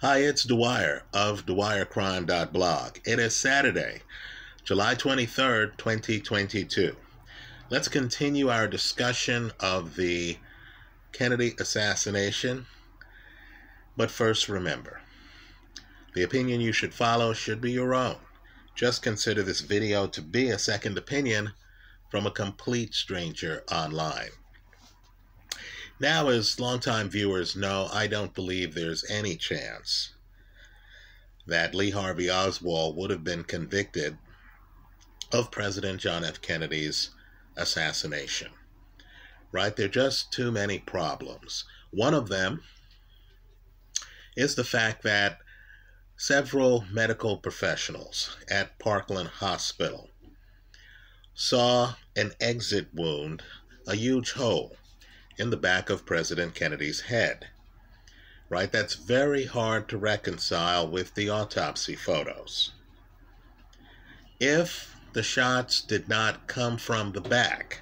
Hi, it's Dwyer of DwyerCrime.blog. It is Saturday, July 23rd, 2022. Let's continue our discussion of the Kennedy assassination. But first, remember the opinion you should follow should be your own. Just consider this video to be a second opinion from a complete stranger online. Now, as longtime viewers know, I don't believe there's any chance that Lee Harvey Oswald would have been convicted of President John F. Kennedy's assassination. Right? There are just too many problems. One of them is the fact that several medical professionals at Parkland Hospital saw an exit wound, a huge hole in the back of President Kennedy's head. Right? That's very hard to reconcile with the autopsy photos. If the shots did not come from the back,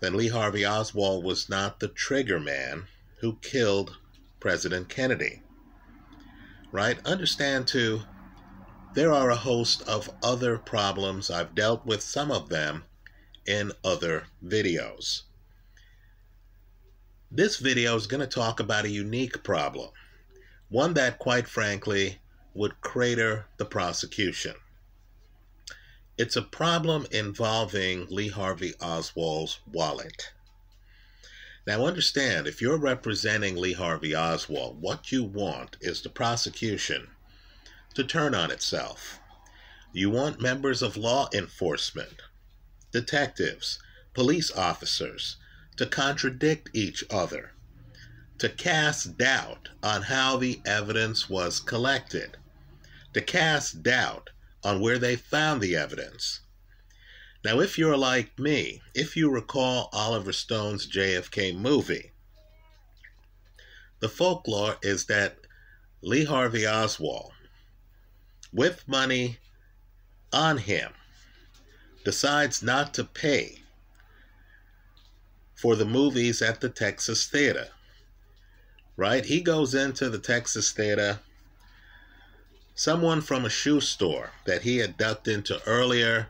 then Lee Harvey Oswald was not the trigger man who killed President Kennedy. Right? Understand, too, there are a host of other problems. I've dealt with some of them in other videos. This video is going to talk about a unique problem, one that, quite frankly, would crater the prosecution. It's a problem involving Lee Harvey Oswald's wallet. Now, understand if you're representing Lee Harvey Oswald, what you want is the prosecution to turn on itself. You want members of law enforcement, detectives, police officers, to contradict each other, to cast doubt on how the evidence was collected, to cast doubt on where they found the evidence. Now, if you're like me, if you recall Oliver Stone's JFK movie, the folklore is that Lee Harvey Oswald, with money on him, decides not to pay for the movies at the Texas Theater. Right? He goes into the Texas Theater. Someone from a shoe store that he had ducked into earlier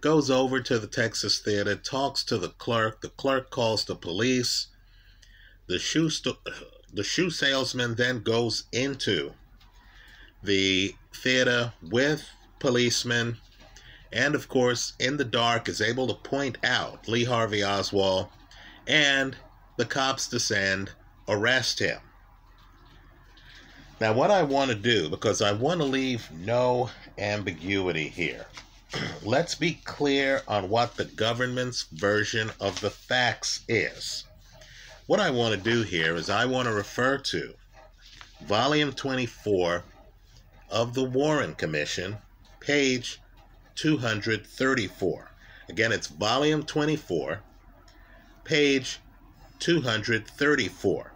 goes over to the Texas Theater, talks to the clerk. The clerk calls the police. The shoe sto- the shoe salesman then goes into the theater with policemen and of course in the dark is able to point out Lee Harvey Oswald and the cops descend, arrest him. Now, what I want to do, because I want to leave no ambiguity here, let's be clear on what the government's version of the facts is. What I want to do here is I want to refer to volume 24 of the Warren Commission, page 234. Again, it's volume 24, page 234.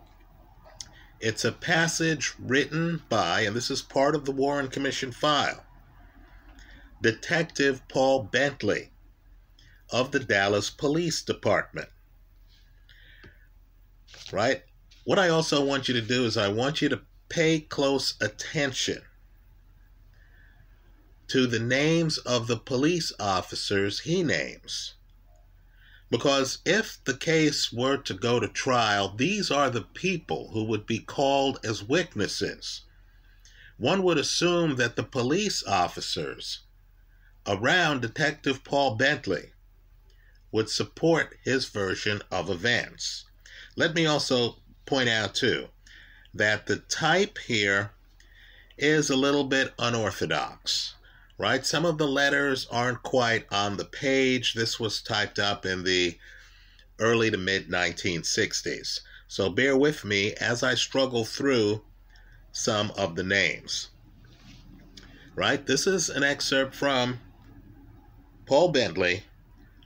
It's a passage written by, and this is part of the Warren Commission file, Detective Paul Bentley of the Dallas Police Department. Right? What I also want you to do is I want you to pay close attention to the names of the police officers he names. Because if the case were to go to trial, these are the people who would be called as witnesses. One would assume that the police officers around Detective Paul Bentley would support his version of events. Let me also point out, too, that the type here is a little bit unorthodox right? Some of the letters aren't quite on the page. This was typed up in the early to mid 1960s. So bear with me as I struggle through some of the names. Right? This is an excerpt from Paul Bentley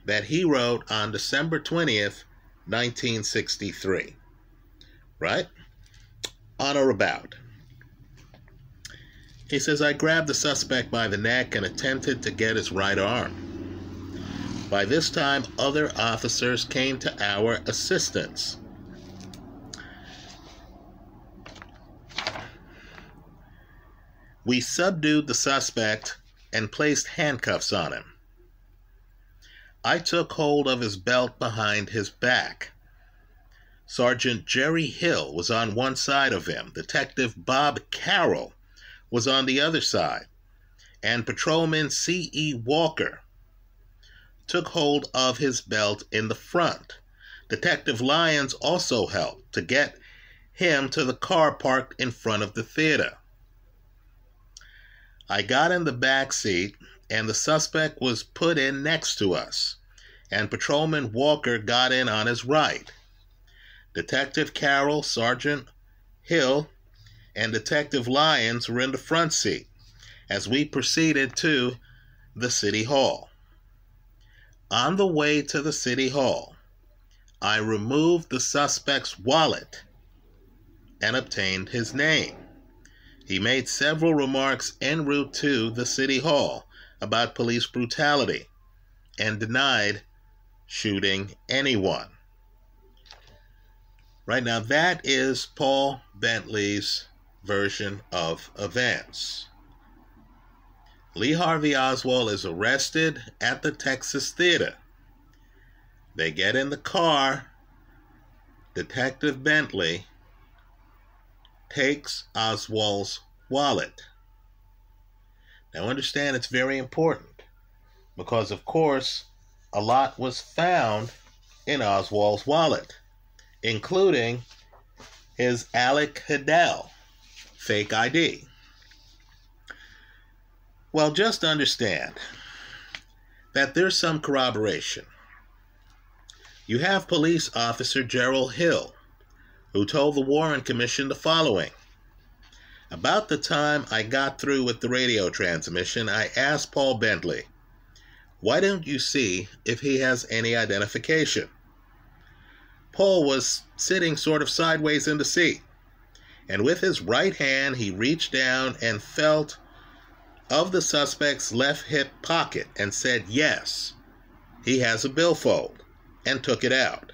that he wrote on December 20th, 1963. Right? On or about. He says, I grabbed the suspect by the neck and attempted to get his right arm. By this time, other officers came to our assistance. We subdued the suspect and placed handcuffs on him. I took hold of his belt behind his back. Sergeant Jerry Hill was on one side of him, Detective Bob Carroll was on the other side, and Patrolman C.E. Walker took hold of his belt in the front. Detective Lyons also helped to get him to the car parked in front of the theater. I got in the back seat, and the suspect was put in next to us, and Patrolman Walker got in on his right. Detective Carroll, Sergeant Hill, and Detective Lyons were in the front seat as we proceeded to the City Hall. On the way to the City Hall, I removed the suspect's wallet and obtained his name. He made several remarks en route to the City Hall about police brutality and denied shooting anyone. Right now, that is Paul Bentley's version of events. Lee Harvey Oswald is arrested at the Texas Theater. They get in the car. Detective Bentley takes Oswald's wallet. Now, understand it's very important because, of course, a lot was found in Oswald's wallet, including his Alec Hidell fake ID. Well, just understand that there's some corroboration. You have police officer Gerald Hill, who told the Warren Commission the following. About the time I got through with the radio transmission, I asked Paul Bentley, Why don't you see if he has any identification? Paul was sitting sort of sideways in the seat, and with his right hand he reached down and felt of the suspect's left hip pocket and said, Yes, he has a billfold, and took it out.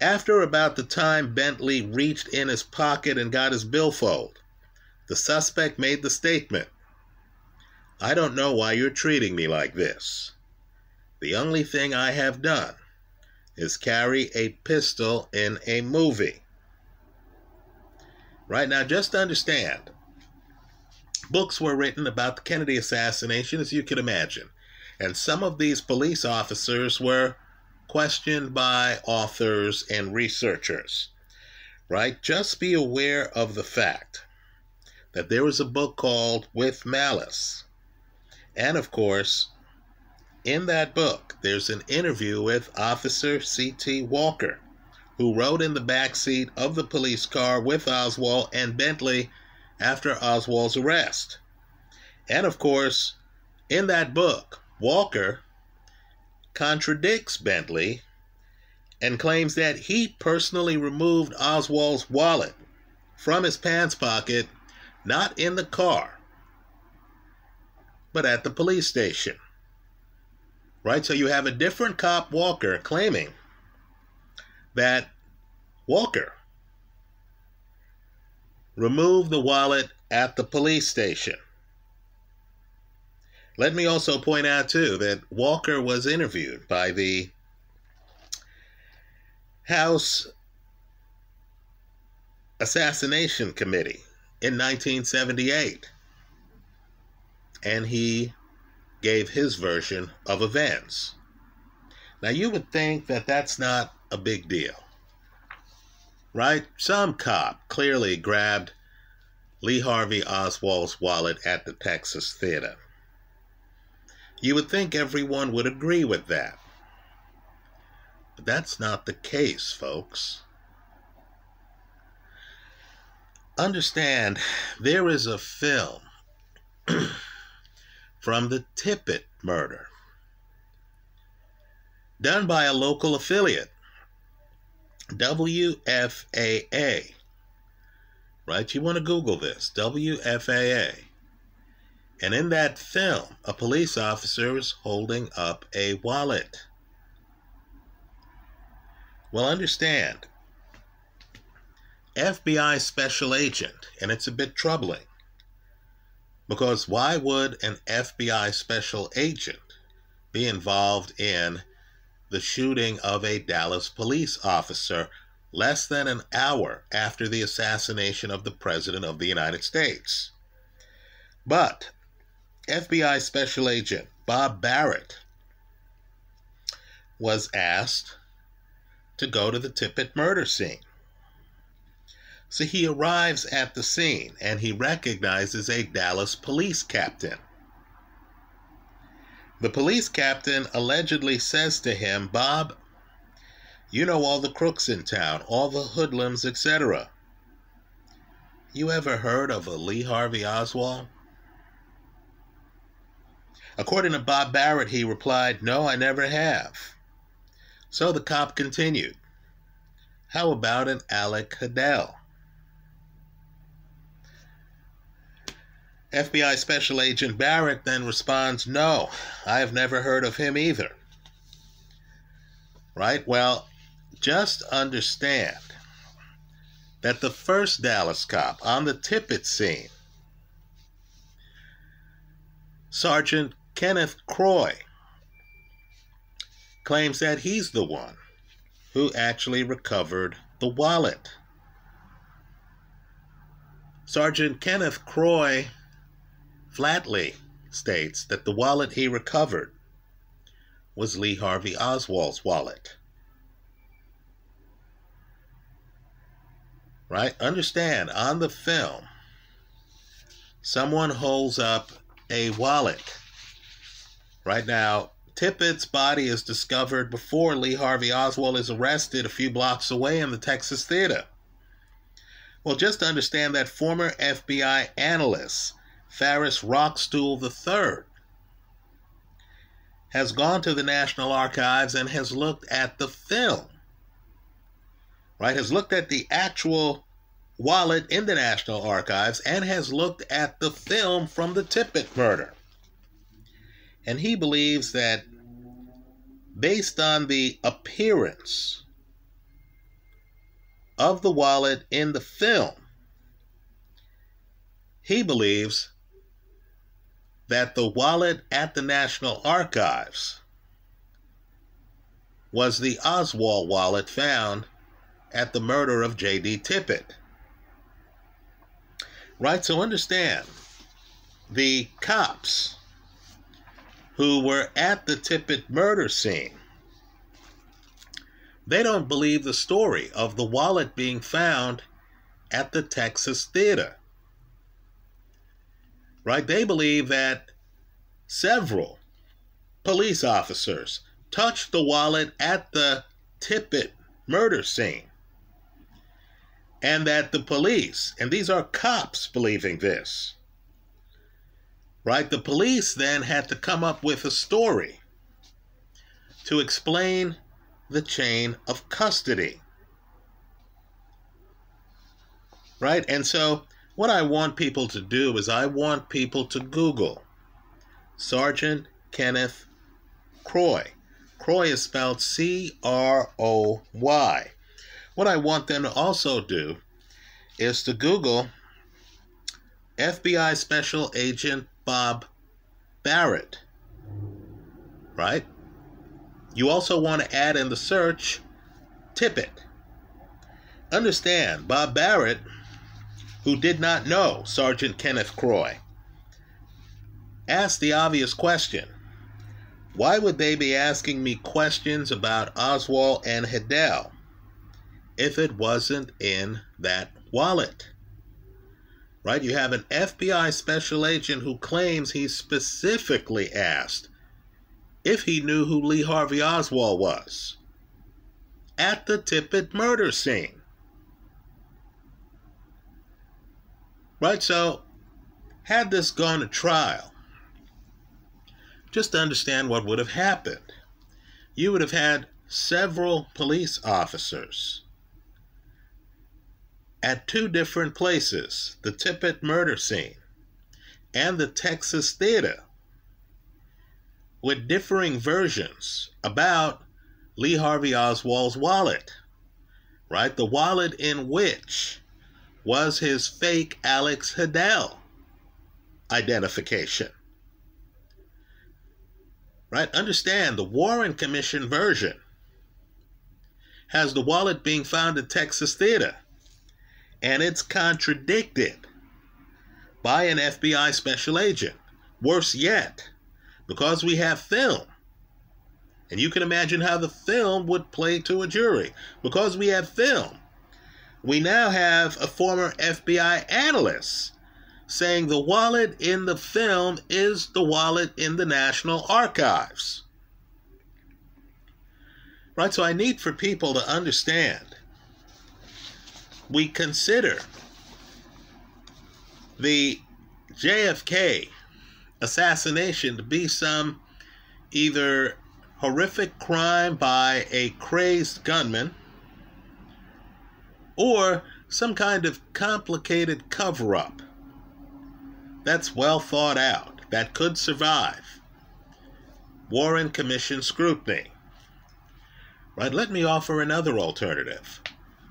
After about the time Bentley reached in his pocket and got his billfold, the suspect made the statement I don't know why you're treating me like this. The only thing I have done is carry a pistol in a movie. Right now, just understand Books were written about the Kennedy assassination, as you can imagine. And some of these police officers were questioned by authors and researchers. Right? Just be aware of the fact that there was a book called With Malice. And of course, in that book, there's an interview with Officer C.T. Walker, who rode in the back seat of the police car with Oswald and Bentley after Oswald's arrest. And of course, in that book, Walker contradicts Bentley and claims that he personally removed Oswald's wallet from his pants pocket, not in the car, but at the police station. Right? So you have a different cop, Walker, claiming that Walker removed the wallet at the police station. Let me also point out, too, that Walker was interviewed by the House Assassination Committee in 1978. And he gave his version of events. Now, you would think that that's not a big deal right? Some cop clearly grabbed Lee Harvey Oswald's wallet at the Texas Theater. You would think everyone would agree with that. But that's not the case, folks. Understand, there is a film from the Tippit murder done by a local affiliate WFAA. Right? You want to Google this WFAA. And in that film, a police officer is holding up a wallet. Well, understand, FBI special agent, and it's a bit troubling, Because why would an FBI special agent be involved in the shooting of a Dallas police officer less than an hour after the assassination of the President of the United States? But FBI Special Agent Bob Barrett was asked to go to the Tippit murder scene. So he arrives at the scene and he recognizes a Dallas police captain. The police captain allegedly says to him, Bob, you know all the crooks in town, all the hoodlums, etc. You ever heard of a Lee Harvey Oswald? According to Bob Barrett, he replied, No, I never have. So the cop continued, How about an Alec Hidell? FBI Special Agent Barrett then responds, No, I have never heard of him either. Right? Well, just understand that the first Dallas cop on the Tippit scene, Sergeant Kenneth Croy claims that he's the one who actually recovered the wallet. Sergeant Kenneth Croy flatly states that the wallet he recovered was Lee Harvey Oswald's wallet. Right? Understand, on the film, someone holds up a wallet Right now, Tippit's body is discovered before Lee Harvey Oswald is arrested a few blocks away in the Texas Theater. Well, just to understand that former FBI analyst Farris Rookstool III has gone to the National Archives and has looked at the film. Right? Has looked at the actual wallet in the National Archives and has looked at the film from the Tippit murder. And he believes that based on the appearance of the wallet in the film, he believes that the wallet at the National Archives was the Oswald wallet found at the murder of J.D. Tippit. Right, so understand the cops who were at the Tippit murder scene. They don't believe the story of the wallet being found at the Texas Theater. Right? They believe that several police officers touched the wallet at the Tippit murder scene. And that the police, and these are cops believing this, right? The police then had to come up with a story to explain the chain of custody. Right? And so, what I want people to do is, I want people to Google Sergeant Kenneth Croy. Croy is spelled C R O Y. What I want them to also do is to Google FBI Special Agent Bob Barrett, right? You also want to add in the search Tippit. Understand, Bob Barrett, who did not know Sergeant Kenneth Croy, asked the obvious question Why would they be asking me questions about Oswald and Hidell if it wasn't in that wallet? right? You have an FBI special agent who claims he specifically asked if he knew who Lee Harvey Oswald was at the Tippit murder scene. Right? So, had this gone to trial, just to understand what would have happened, you would have had several police officers at two different places the Tippit murder scene and the Texas Theater with differing versions about Lee Harvey Oswald's wallet, right? The wallet in which was his fake Alex Hidell. identification. Right? Understand the Warren Commission version has the wallet being found at Texas Theater, and it's contradicted by an FBI special agent. Worse yet, because we have film, and you can imagine how the film would play to a jury. Because we have film, we now have a former FBI analyst saying the wallet in the film is the wallet in the National Archives. Right? So I need for people to understand. We consider the JFK assassination to be some either horrific crime by a crazed gunman or some kind of complicated cover up that's well thought out, that could survive Warren Commission scrutiny. Right? Let me offer another alternative.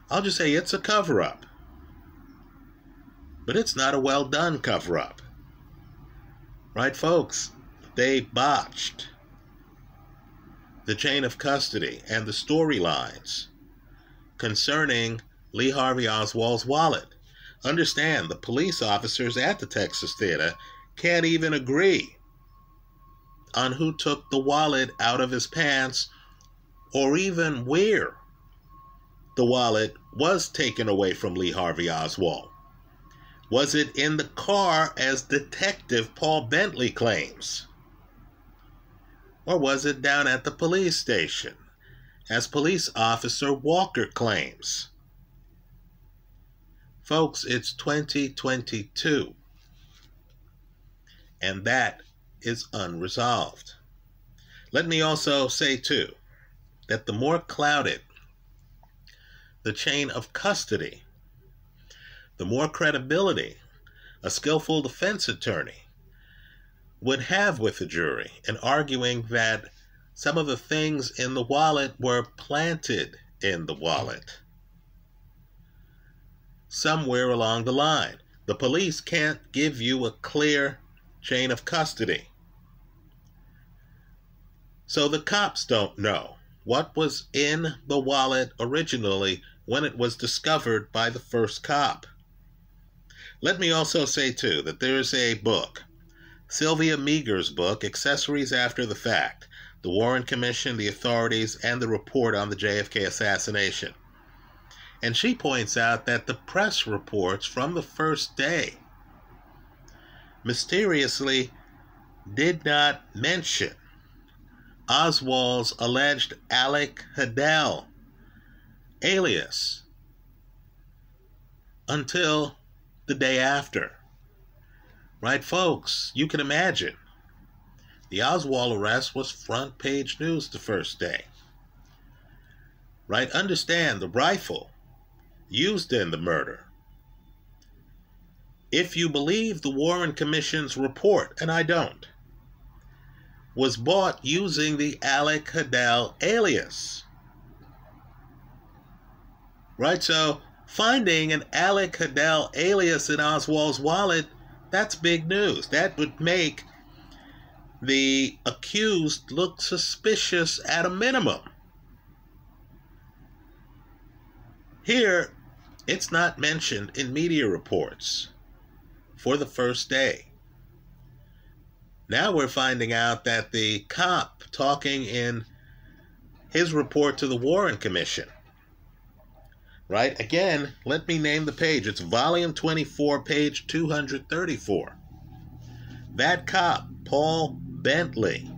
I'll just say it's a cover up. But it's not a well done cover up. Right, folks? They botched the chain of custody and the storylines concerning Lee Harvey Oswald's wallet. Understand, the police officers at the Texas Theater can't even agree on who took the wallet out of his pants or even where the wallet was taken away from Lee Harvey Oswald. Was it in the car, as Detective Paul Bentley claims? Or was it down at the police station, as Police Officer Walker claims? Folks, it's 2022, and that is unresolved. Let me also say, too, that the more clouded the chain of custody, the more credibility a skillful defense attorney would have with the jury in arguing that some of the things in the wallet were planted in the wallet somewhere along the line. The police can't give you a clear chain of custody. So the cops don't know what was in the wallet originally when it was discovered by the first cop. Let me also say, too, that there's a book, Sylvia Meagher's book, Accessories After the Fact The Warren Commission, the Authorities, and the Report on the JFK Assassination. And she points out that the press reports from the first day mysteriously did not mention Oswald's alleged Alec Hidell alias until the day after. Right, folks? You can imagine. The Oswald arrest was front page news the first day. Right? Understand the rifle used in the murder. If you believe the Warren Commission's report, and I don't, was bought using the Alec Hidell alias. Right, so finding an Alec Hidell alias in Oswald's wallet, that's big news. That would make the accused look suspicious at a minimum. Here, it's not mentioned in media reports for the first day. Now we're finding out that the cop talking in his report to the Warren Commission right? Again, let me name the page. It's volume 24, page 234. That cop, Paul Bentley,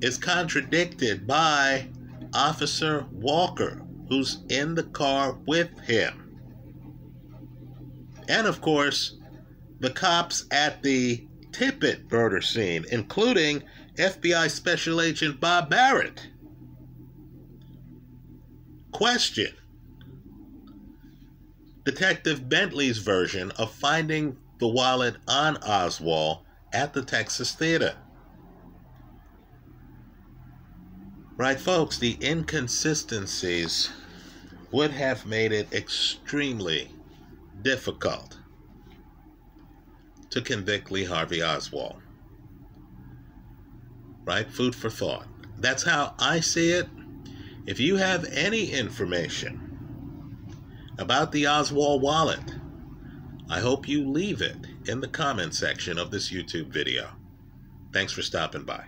is contradicted by Officer Walker, who's in the car with him. And of course, the cops at the Tippit murder scene, including FBI Special Agent Bob Barrett. Question Detective Bentley's version of finding the wallet on Oswald at the Texas Theater. Right, folks, the inconsistencies would have made it extremely difficult to convict Lee Harvey Oswald. Right? Food for thought. That's how I see it. If you have any information about the Oswald wallet, I hope you leave it in the comment section of this YouTube video. Thanks for stopping by.